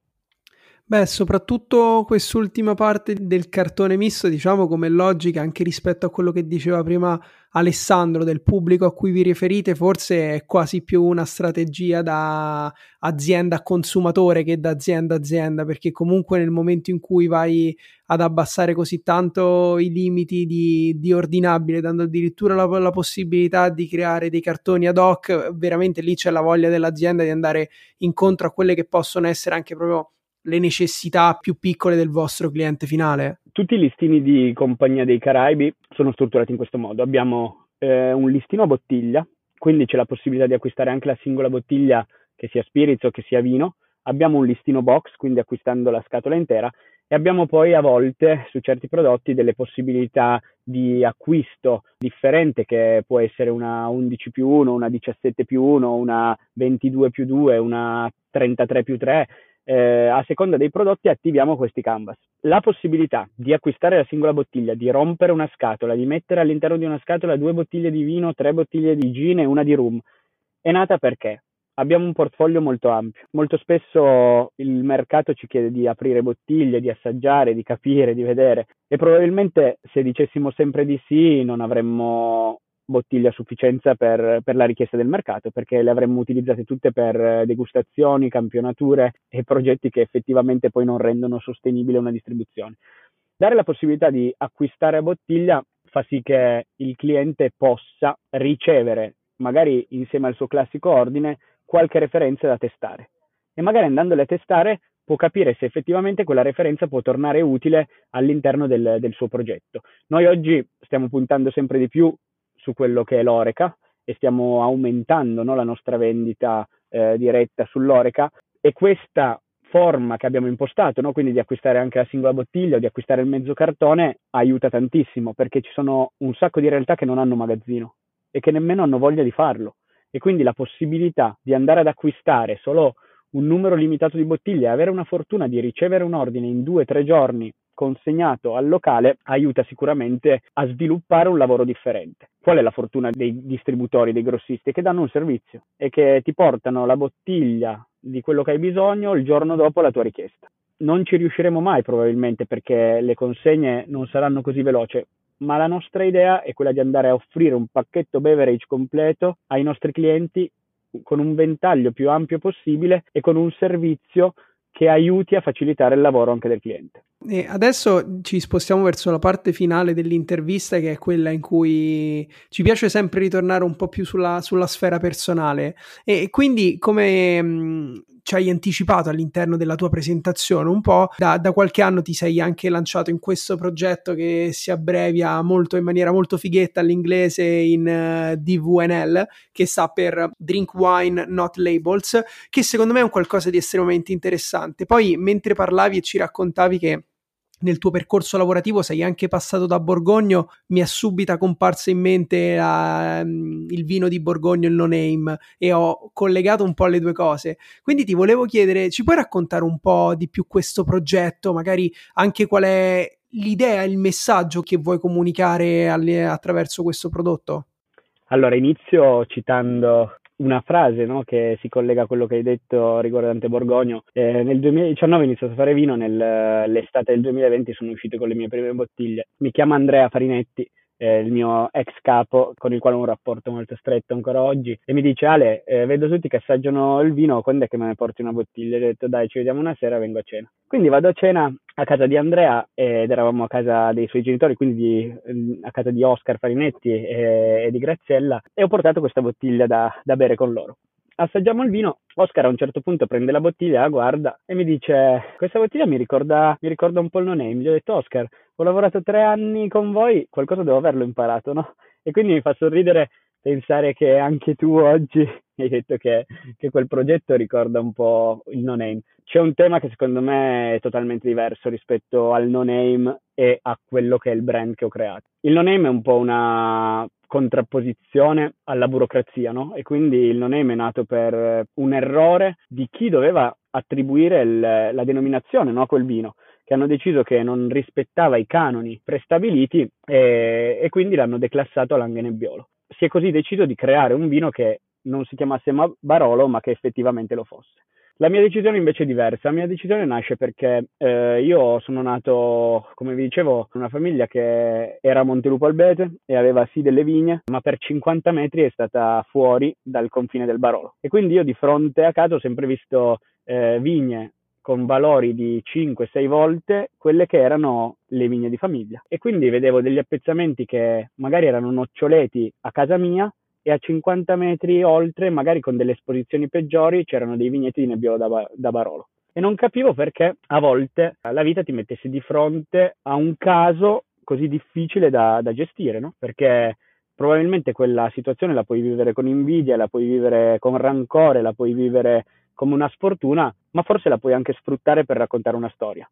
Beh, soprattutto quest'ultima parte del cartone misto, diciamo come logica, anche rispetto a quello che diceva prima Alessandro del pubblico a cui vi riferite, forse è quasi più una strategia da azienda a consumatore che da azienda a azienda, perché comunque nel momento in cui vai ad abbassare così tanto i limiti di, di ordinabile, dando addirittura la, la possibilità di creare dei cartoni ad hoc, veramente lì c'è la voglia dell'azienda di andare incontro a quelle che possono essere anche proprio le necessità più piccole del vostro cliente finale? Tutti i listini di Compagnia dei Caraibi sono strutturati in questo modo. Abbiamo eh, un listino a bottiglia, quindi c'è la possibilità di acquistare anche la singola bottiglia, che sia spirits o che sia vino. Abbiamo un listino box, quindi acquistando la scatola intera, e abbiamo poi a volte su certi prodotti delle possibilità di acquisto differente che può essere una 11 più 1, una 17 più 1, una 22 più 2, una 33 più 3 eh, a seconda dei prodotti attiviamo questi canvas. La possibilità di acquistare la singola bottiglia, di rompere una scatola, di mettere all'interno di una scatola due bottiglie di vino, tre bottiglie di gin e una di rum, è nata perché abbiamo un portfolio molto ampio. Molto spesso il mercato ci chiede di aprire bottiglie, di assaggiare, di capire, di vedere e probabilmente se dicessimo sempre di sì non avremmo bottiglie a sufficienza per, per, la richiesta del mercato, perché le avremmo utilizzate tutte per degustazioni, campionature e progetti che effettivamente poi non rendono sostenibile una distribuzione. Dare la possibilità di acquistare a bottiglia fa sì che il cliente possa ricevere, magari insieme al suo classico ordine, qualche referenza da testare. e magari andandole a testare può capire se effettivamente quella referenza può tornare utile all'interno del, del suo progetto. Noi oggi stiamo puntando sempre di più su quello che è l'Oreca e stiamo aumentando no, la nostra vendita eh, diretta sull'Oreca e questa forma che abbiamo impostato, no? quindi di acquistare anche la singola bottiglia o di acquistare il mezzo cartone, aiuta tantissimo perché ci sono un sacco di realtà che non hanno magazzino e che nemmeno hanno voglia di farlo. E quindi la possibilità di andare ad acquistare solo un numero limitato di bottiglie e avere una fortuna di ricevere un ordine in due o tre giorni consegnato al locale aiuta sicuramente a sviluppare un lavoro differente. Qual è la fortuna dei distributori, dei grossisti? Che danno un servizio e che ti portano la bottiglia di quello che hai bisogno il giorno dopo la tua richiesta. Non ci riusciremo mai probabilmente perché le consegne non saranno così veloci, ma la nostra idea è quella di andare a offrire un pacchetto beverage completo ai nostri clienti con un ventaglio più ampio possibile e con un servizio che aiuti a facilitare il lavoro anche del cliente. E adesso ci spostiamo verso la parte finale dell'intervista, che è quella in cui ci piace sempre ritornare un po' più sulla, sulla sfera personale. E quindi, come mh, ci hai anticipato all'interno della tua presentazione, un po' da, da, qualche anno ti sei anche lanciato in questo progetto che si abbrevia molto in maniera molto fighetta all'inglese in uh, eh, DVNL, che sta per Drink Wine Not Labels, che secondo me è un qualcosa di estremamente interessante. Poi, mentre parlavi e ci raccontavi che nel tuo percorso lavorativo sei anche passato da Borgogno, mi è subito comparso in mente uh, il vino di Borgogno, il no name, e ho collegato un po' le due cose. Quindi ti volevo chiedere, ci puoi raccontare un po' di più questo progetto, magari anche qual è l'idea, il messaggio che vuoi comunicare alle, attraverso questo prodotto? Allora, inizio citando una frase no, che si collega a quello che hai detto riguardante Borgogno. Eh, nel 2019 ho iniziato a fare vino, nell'estate del 2020 sono uscito con le mie prime bottiglie. Mi chiamo Andrea Farinetti, eh, il mio ex capo con il quale ho un rapporto molto stretto ancora oggi e mi dice Ale eh, vedo tutti che assaggiano il vino quando è che me ne porti una bottiglia? E ho detto dai ci vediamo una sera vengo a cena quindi vado a cena a casa di Andrea ed eravamo a casa dei suoi genitori quindi di, a casa di Oscar Farinetti e, e, di Graziella e ho portato questa bottiglia da, da bere con loro assaggiamo il vino, Oscar a un certo punto prende la bottiglia, la guarda e mi dice questa bottiglia mi ricorda, mi ricorda un po' il no name, gli ho detto Oscar ho lavorato tre anni con voi, qualcosa devo averlo imparato, no? E quindi mi fa sorridere pensare che anche tu oggi hai detto che, che, quel progetto ricorda un po' il no name. C'è un tema che secondo me è totalmente diverso rispetto al no name e a quello che è il brand che ho creato. Il no name è un po' una contrapposizione alla burocrazia, no? E quindi il no name è nato per un errore di chi doveva attribuire il, la denominazione no, a quel vino che hanno deciso che non rispettava i canoni prestabiliti e, e quindi l'hanno declassato a Langhe Si è così deciso di creare un vino che non si chiamasse Barolo, ma che effettivamente lo fosse. La mia decisione invece è diversa. La mia decisione nasce perché eh, io sono nato, come vi dicevo, in una famiglia che era a Montelupo Albete e aveva sì delle vigne, ma per 50 metri è stata fuori dal confine del Barolo. E quindi io di fronte a casa ho sempre visto eh, vigne con valori di 5-6 volte quelle che erano le vigne di famiglia. E quindi vedevo degli appezzamenti che magari erano noccioleti a casa mia e a 50 metri oltre, magari con delle esposizioni peggiori, c'erano dei vigneti di Nebbiolo da, da Barolo. E non capivo perché a volte la vita ti mettesse di fronte a un caso così difficile da, da gestire, no? Perché probabilmente quella situazione la puoi vivere con invidia, la puoi vivere con rancore, la puoi vivere come una sfortuna, ma forse la puoi anche sfruttare per raccontare una storia.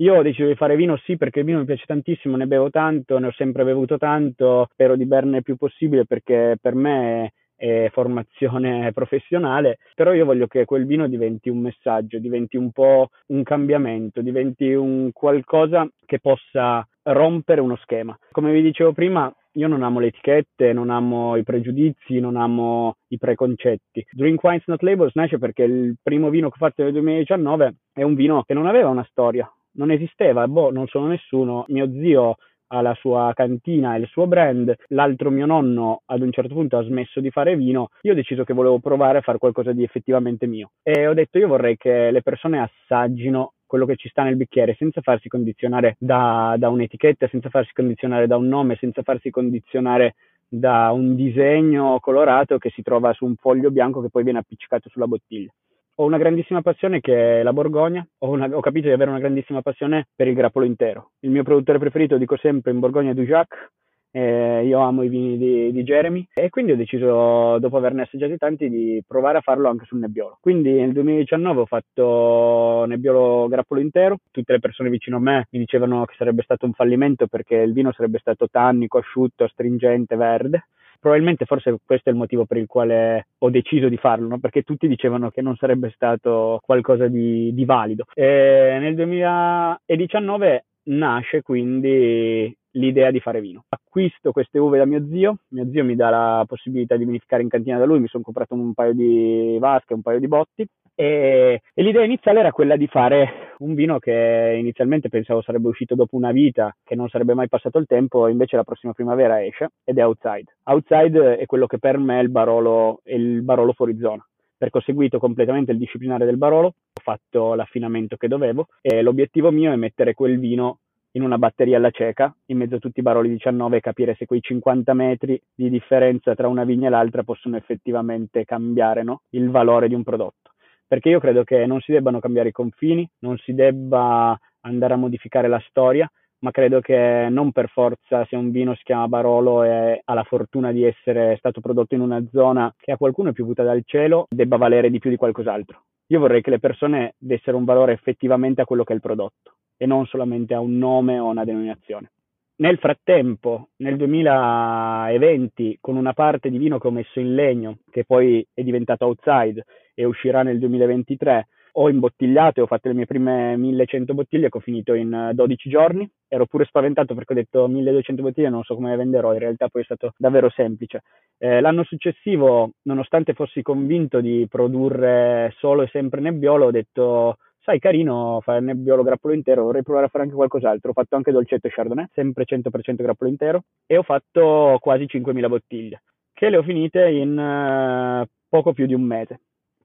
Io ho deciso di fare vino sì perché il vino mi piace tantissimo, ne bevo tanto, ne ho sempre bevuto tanto, spero di berne il più possibile perché per me è formazione professionale, però io voglio che quel vino diventi un messaggio, diventi un po' un cambiamento, diventi un qualcosa che possa rompere uno schema. Come vi dicevo prima, io non amo le etichette, non amo i pregiudizi, non amo i preconcetti. Drink Wines Not Labels nasce perché il primo vino che ho fatto nel 2019 è un vino che non aveva una storia, non esisteva, boh, non sono nessuno. Mio zio ha la sua cantina e il suo brand, l'altro mio nonno ad un certo punto ha smesso di fare vino, io ho deciso che volevo provare a fare qualcosa di effettivamente mio e ho detto io vorrei che le persone assaggino quello che ci sta nel bicchiere senza farsi condizionare da, da un'etichetta, senza farsi condizionare da un nome, senza farsi condizionare da un disegno colorato che si trova su un foglio bianco che poi viene appiccicato sulla bottiglia. Ho una grandissima passione che è la Borgogna, ho, una, ho, capito di avere una grandissima passione per il grappolo intero. Il mio produttore preferito, dico sempre, in Borgogna è Dujac, eh, io amo i vini di, di, Jeremy e quindi ho deciso, dopo averne assaggiati tanti, di provare a farlo anche sul nebbiolo. Quindi nel 2019 ho fatto nebbiolo grappolo intero, tutte le persone vicino a me mi dicevano che sarebbe stato un fallimento perché il vino sarebbe stato tannico, asciutto, astringente, verde probabilmente forse questo è il motivo per il quale ho deciso di farlo, no? perché tutti dicevano che non sarebbe stato qualcosa di, di valido. E nel 2019 nasce quindi l'idea di fare vino. Acquisto queste uve da mio zio, mio zio mi dà la possibilità di vinificare in cantina da lui, mi sono comprato un paio di vasche, un paio di botti e, e, l'idea iniziale era quella di fare un vino che inizialmente pensavo sarebbe uscito dopo una vita, che non sarebbe mai passato il tempo, invece la prossima primavera esce ed è Outside. Outside è quello che per me è il Barolo, è il Barolo fuori zona perché ho seguito completamente il disciplinare del Barolo, ho fatto l'affinamento che dovevo e l'obiettivo mio è mettere quel vino in una batteria alla cieca, in mezzo a tutti i Baroli 19 e capire se quei 50 metri di differenza tra una vigna e l'altra possono effettivamente cambiare no? il valore di un prodotto. Perché io credo che non si debbano cambiare i confini, non si debba andare a modificare la storia, ma credo che non per forza se un vino si chiama Barolo e ha la fortuna di essere stato prodotto in una zona che a qualcuno è piovuta dal cielo, debba valere di più di qualcos'altro. Io vorrei che le persone dessero un valore effettivamente a quello che è il prodotto e non solamente a un nome o una denominazione. Nel frattempo, nel 2020, con una parte di vino che ho messo in legno, che poi è diventato outside e uscirà nel 2023, ho imbottigliato e ho fatto le mie prime 1100 bottiglie che ho finito in 12 giorni. Ero pure spaventato perché ho detto 1200 bottiglie non so come le venderò, in realtà poi è stato davvero semplice. Eh, l'anno successivo, nonostante fossi convinto di produrre solo e sempre nebbiolo, ho detto sai carino fare nebbiolo grappolo intero, vorrei provare a fare anche qualcos'altro. Ho fatto anche dolcetto e chardonnay, sempre 100% grappolo intero e ho fatto quasi 5.000 bottiglie che le ho finite in uh, poco più di un mese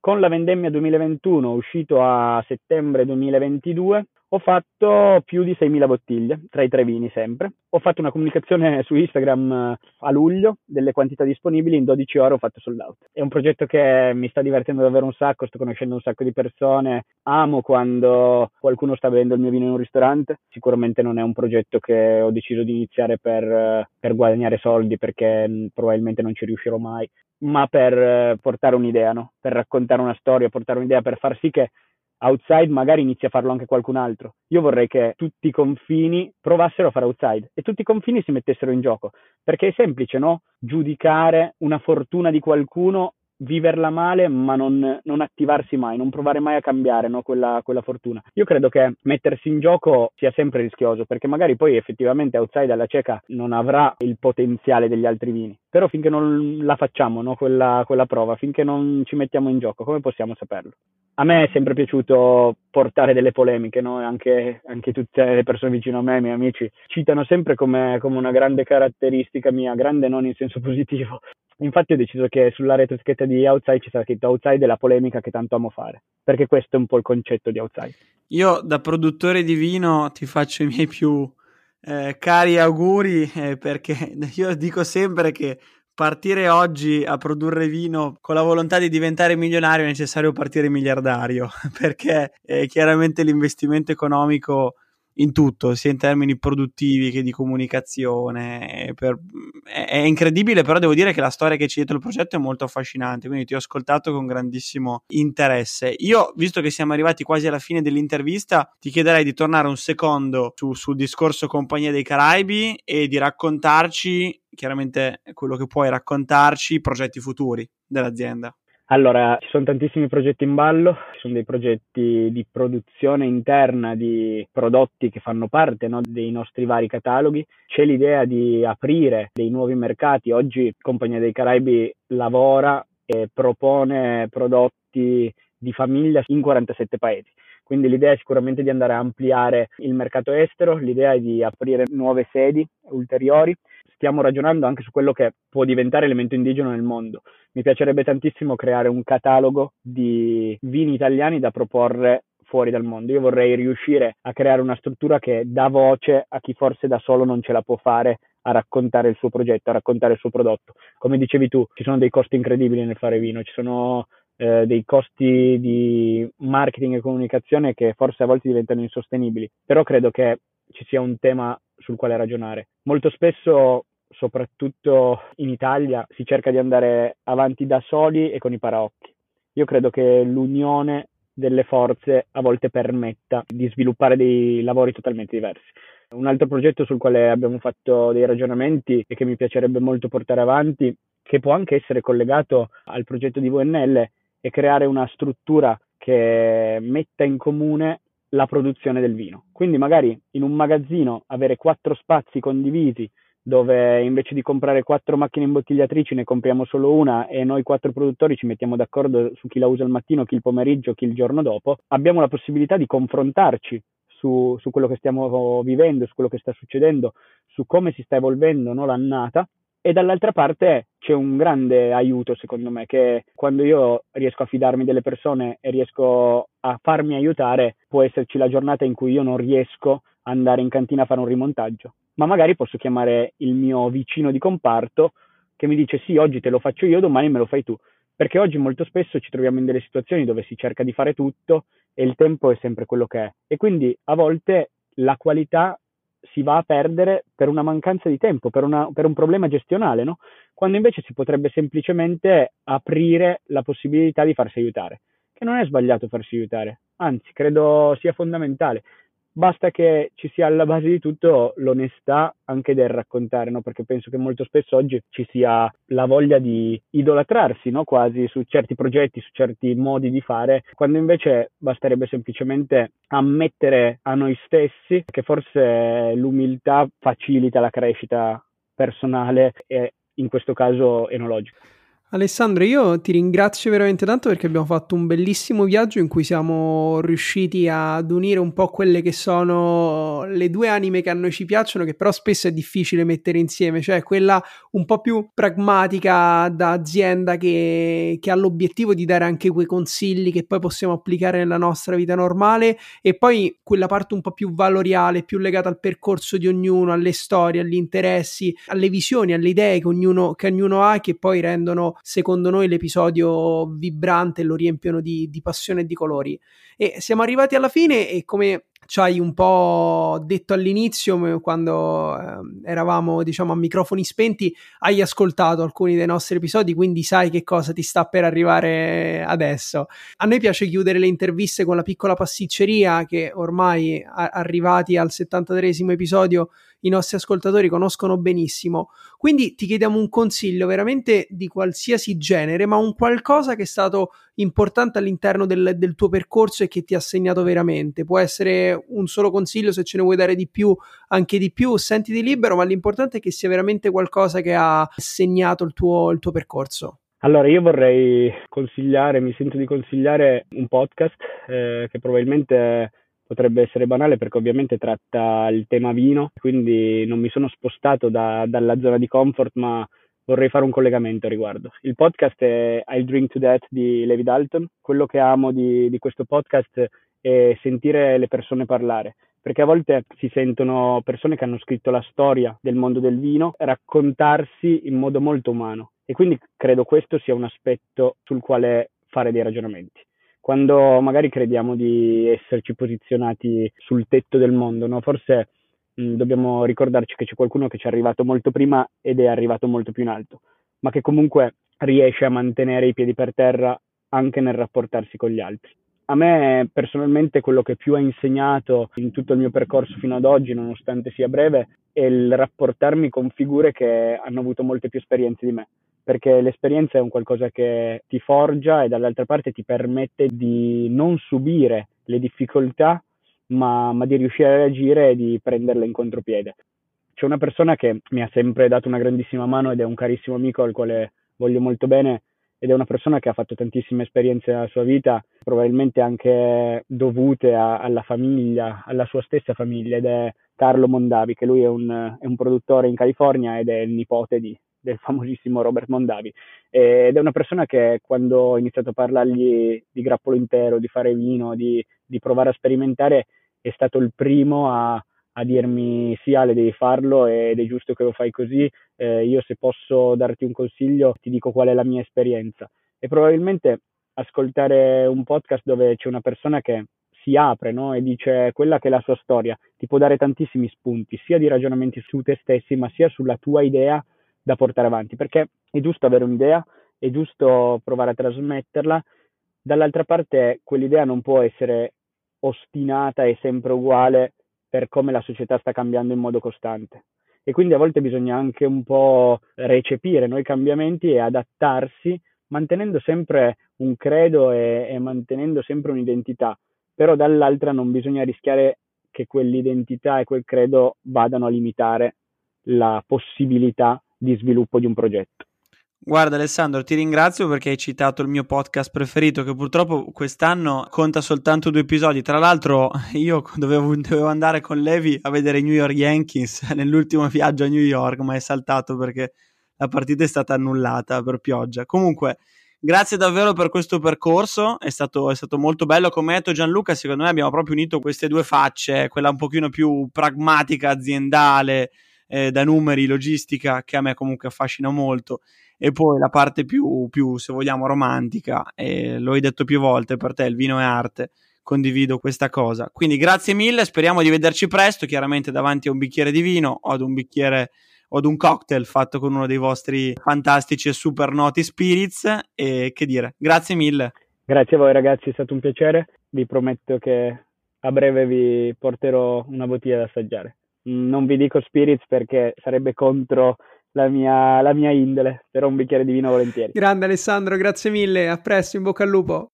con la vendemmia 2021 uscito a settembre 2022 ho fatto più di 6.000 bottiglie, tra i tre vini sempre. Ho fatto una comunicazione su Instagram eh, a luglio delle quantità disponibili, in 12 ore ho fatto sold out. È un progetto che mi sta divertendo davvero un sacco, sto conoscendo un sacco di persone, amo quando qualcuno sta bevendo il mio vino in un ristorante. Sicuramente non è un progetto che ho deciso di iniziare per, eh, per guadagnare soldi perché mm, probabilmente non ci riuscirò mai, ma per eh, portare un'idea, no? per raccontare una storia, portare un'idea, per far sì che outside magari inizia a farlo anche qualcun altro. Io vorrei che tutti i confini provassero a fare outside e tutti i confini si mettessero in gioco, perché è semplice, no? Giudicare una fortuna di qualcuno viverla male ma non, non, attivarsi mai, non provare mai a cambiare no? quella, quella, fortuna. Io credo che mettersi in gioco sia sempre rischioso perché magari poi effettivamente outside alla cieca non avrà il potenziale degli altri vini, però finché non la facciamo no? quella, quella prova, finché non ci mettiamo in gioco, come possiamo saperlo? A me è sempre piaciuto portare delle polemiche, no? anche, anche, tutte le persone vicino a me, i miei amici, citano sempre come, come una grande caratteristica mia, grande non in senso positivo, Infatti ho deciso che sulla retroscheda di Outside ci sarà scritto Outside e la polemica che tanto amo fare, perché questo è un po' il concetto di Outside. Io da produttore di vino ti faccio i miei più eh, cari auguri eh, perché io dico sempre che partire oggi a produrre vino con la volontà di diventare milionario è necessario partire miliardario perché eh, chiaramente l'investimento economico in tutto, sia in termini produttivi che di comunicazione. Per... È, incredibile, però devo dire che la storia che c'è dietro il progetto è molto affascinante, quindi ti ho ascoltato con grandissimo interesse. Io, visto che siamo arrivati quasi alla fine dell'intervista, ti chiederei di tornare un secondo su, sul discorso Compagnia dei Caraibi e di raccontarci, chiaramente quello che puoi raccontarci, progetti futuri dell'azienda. Allora, ci sono tantissimi progetti in ballo, ci sono dei progetti di produzione interna di prodotti che fanno parte no, dei nostri vari cataloghi, c'è l'idea di aprire dei nuovi mercati, oggi Compagnia dei Caraibi lavora e propone prodotti di famiglia in 47 paesi. Quindi l'idea è sicuramente di andare a ampliare il mercato estero, l'idea è di aprire nuove sedi ulteriori stiamo ragionando anche su quello che può diventare elemento indigeno nel mondo. Mi piacerebbe tantissimo creare un catalogo di vini italiani da proporre fuori dal mondo. Io vorrei riuscire a creare una struttura che dà voce a chi forse da solo non ce la può fare a raccontare il suo progetto, a raccontare il suo prodotto. Come dicevi tu, ci sono dei costi incredibili nel fare vino, ci sono eh, dei costi di marketing e comunicazione che forse a volte diventano insostenibili, però credo che ci sia un tema sul quale ragionare. Molto spesso, soprattutto in Italia, si cerca di andare avanti da soli e con i paraocchi. Io credo che l'unione delle forze a volte permetta di sviluppare dei lavori totalmente diversi. Un altro progetto sul quale abbiamo fatto dei ragionamenti e che mi piacerebbe molto portare avanti, che può anche essere collegato al progetto di VNL, è creare una struttura che metta in comune la produzione del vino. Quindi magari in un magazzino avere quattro spazi condivisi dove invece di comprare quattro macchine imbottigliatrici ne compriamo solo una e noi quattro produttori ci mettiamo d'accordo su chi la usa il mattino, chi il pomeriggio, chi il giorno dopo, abbiamo la possibilità di confrontarci su, su quello che stiamo vivendo, su quello che sta succedendo, su come si sta evolvendo no, l'annata e dall'altra parte c'è un grande aiuto secondo me che quando io riesco a fidarmi delle persone e riesco a farmi aiutare può esserci la giornata in cui io non riesco ad andare in cantina a fare un rimontaggio. Ma magari posso chiamare il mio vicino di comparto che mi dice sì oggi te lo faccio io domani me lo fai tu. Perché oggi molto spesso ci troviamo in delle situazioni dove si cerca di fare tutto e il tempo è sempre quello che è. E quindi a volte la qualità si va a perdere per una mancanza di tempo, per, una, per un problema gestionale, no? quando invece si potrebbe semplicemente aprire la possibilità di farsi aiutare, che non è sbagliato farsi aiutare, anzi credo sia fondamentale basta che ci sia alla base di tutto l'onestà anche del raccontare, no? perché penso che molto spesso oggi ci sia la voglia di idolatrarsi no? quasi su certi progetti, su certi modi di fare, quando invece basterebbe semplicemente ammettere a noi stessi che forse l'umiltà facilita la crescita personale e in questo caso enologica. Alessandro, io ti ringrazio veramente tanto perché abbiamo fatto un bellissimo viaggio in cui siamo riusciti ad unire un po' quelle che sono le due anime che a noi ci piacciono, che però spesso è difficile mettere insieme, cioè quella un po' più pragmatica da azienda che, che ha l'obiettivo di dare anche quei consigli che poi possiamo applicare nella nostra vita normale e poi quella parte un po' più valoriale, più legata al percorso di ognuno, alle storie, agli interessi, alle visioni, alle idee che ognuno, che ognuno ha che poi rendono secondo noi l'episodio vibrante lo riempiono di, di passione e di colori. E siamo arrivati alla fine e come ci hai un po' detto all'inizio, quando eh, eravamo diciamo a microfoni spenti, hai ascoltato alcuni dei nostri episodi, quindi sai che cosa ti sta per arrivare adesso. A noi piace chiudere le interviste con la piccola pasticceria che ormai a- arrivati al 73 episodio i nostri ascoltatori conoscono benissimo. Quindi ti chiediamo un consiglio veramente di qualsiasi genere, ma un qualcosa che è stato importante all'interno del, del tuo percorso e che ti ha segnato veramente. Può essere un solo consiglio, se ce ne vuoi dare di più, anche di più, sentiti libero, ma l'importante è che sia veramente qualcosa che ha segnato il tuo, il tuo percorso. Allora, io vorrei consigliare, mi sento di consigliare un podcast eh, che probabilmente potrebbe essere banale perché ovviamente tratta il tema vino, quindi non mi sono spostato da, dalla zona di comfort, ma vorrei fare un collegamento a riguardo. Il podcast è I'll Drink to Death di Levi Dalton. Quello che amo di, di questo podcast è sentire le persone parlare perché a volte si sentono persone che hanno scritto la storia del mondo del vino raccontarsi in modo molto umano e quindi credo questo sia un aspetto sul quale fare dei ragionamenti quando magari crediamo di esserci posizionati sul tetto del mondo, no? forse mh, dobbiamo ricordarci che c'è qualcuno che ci è arrivato molto prima ed è arrivato molto più in alto, ma che comunque riesce a mantenere i piedi per terra anche nel rapportarsi con gli altri. A me personalmente quello che più ha insegnato in tutto il mio percorso fino ad oggi, nonostante sia breve, è il rapportarmi con figure che hanno avuto molte più esperienze di me perché l'esperienza è un qualcosa che ti forgia e dall'altra parte ti permette di non subire le difficoltà, ma, ma di riuscire a reagire e di prenderle in contropiede. C'è una persona che mi ha sempre dato una grandissima mano ed è un carissimo amico al quale voglio molto bene ed è una persona che ha fatto tantissime esperienze nella sua vita, probabilmente anche dovute a, alla famiglia, alla sua stessa famiglia, ed è Carlo Mondavi, che lui è un, è un produttore in California ed è il nipote di, del famosissimo Robert Mondavi ed è una persona che quando ho iniziato a parlargli di grappolo intero, di fare vino, di, di provare a sperimentare è stato il primo a, a dirmi sì Ale devi farlo ed è giusto che lo fai così, eh, io se posso darti un consiglio ti dico qual è la mia esperienza e probabilmente ascoltare un podcast dove c'è una persona che si apre no? e dice quella che è la sua storia, ti può dare tantissimi spunti, sia di ragionamenti su te stessi, ma sia sulla tua idea da portare avanti, perché è giusto avere un'idea, è giusto provare a trasmetterla, dall'altra parte quell'idea non può essere ostinata e sempre uguale per come la società sta cambiando in modo costante. E quindi a volte bisogna anche un po' recepire noi cambiamenti e adattarsi, mantenendo sempre un credo e, e mantenendo sempre un'identità, però dall'altra non bisogna rischiare che quell'identità e quel credo vadano a limitare la possibilità di sviluppo di un progetto. Guarda Alessandro, ti ringrazio perché hai citato il mio podcast preferito che purtroppo quest'anno conta soltanto due episodi. Tra l'altro io dovevo, dovevo andare con Levi a vedere i New York Yankees nell'ultimo viaggio a New York, ma è saltato perché la partita è stata annullata per pioggia. Comunque, grazie davvero per questo percorso, è stato, è stato molto bello. Come ha detto Gianluca, secondo me abbiamo proprio unito queste due facce, quella un pochino più pragmatica, aziendale, eh, da numeri, logistica, che a me comunque affascina molto e poi la parte più, più se vogliamo, romantica, e lo hai detto più volte, per te il vino è arte, condivido questa cosa. Quindi grazie mille, speriamo di vederci presto, chiaramente davanti a un bicchiere di vino o ad un bicchiere o ad un cocktail fatto con uno dei vostri fantastici e super noti spirits e che dire, grazie mille. Grazie a voi ragazzi, è stato un piacere, vi prometto che a breve vi porterò una bottiglia da assaggiare. Non vi dico spirits perché sarebbe contro la mia, la mia indole, però un bicchiere di vino volentieri. Grande Alessandro, grazie mille, a presto, in bocca al lupo.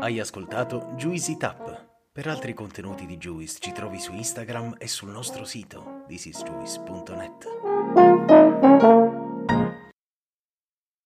Hai ascoltato Juicy Tap. Per altri contenuti di Juice ci trovi su Instagram e sul nostro sito thisisjuice.net.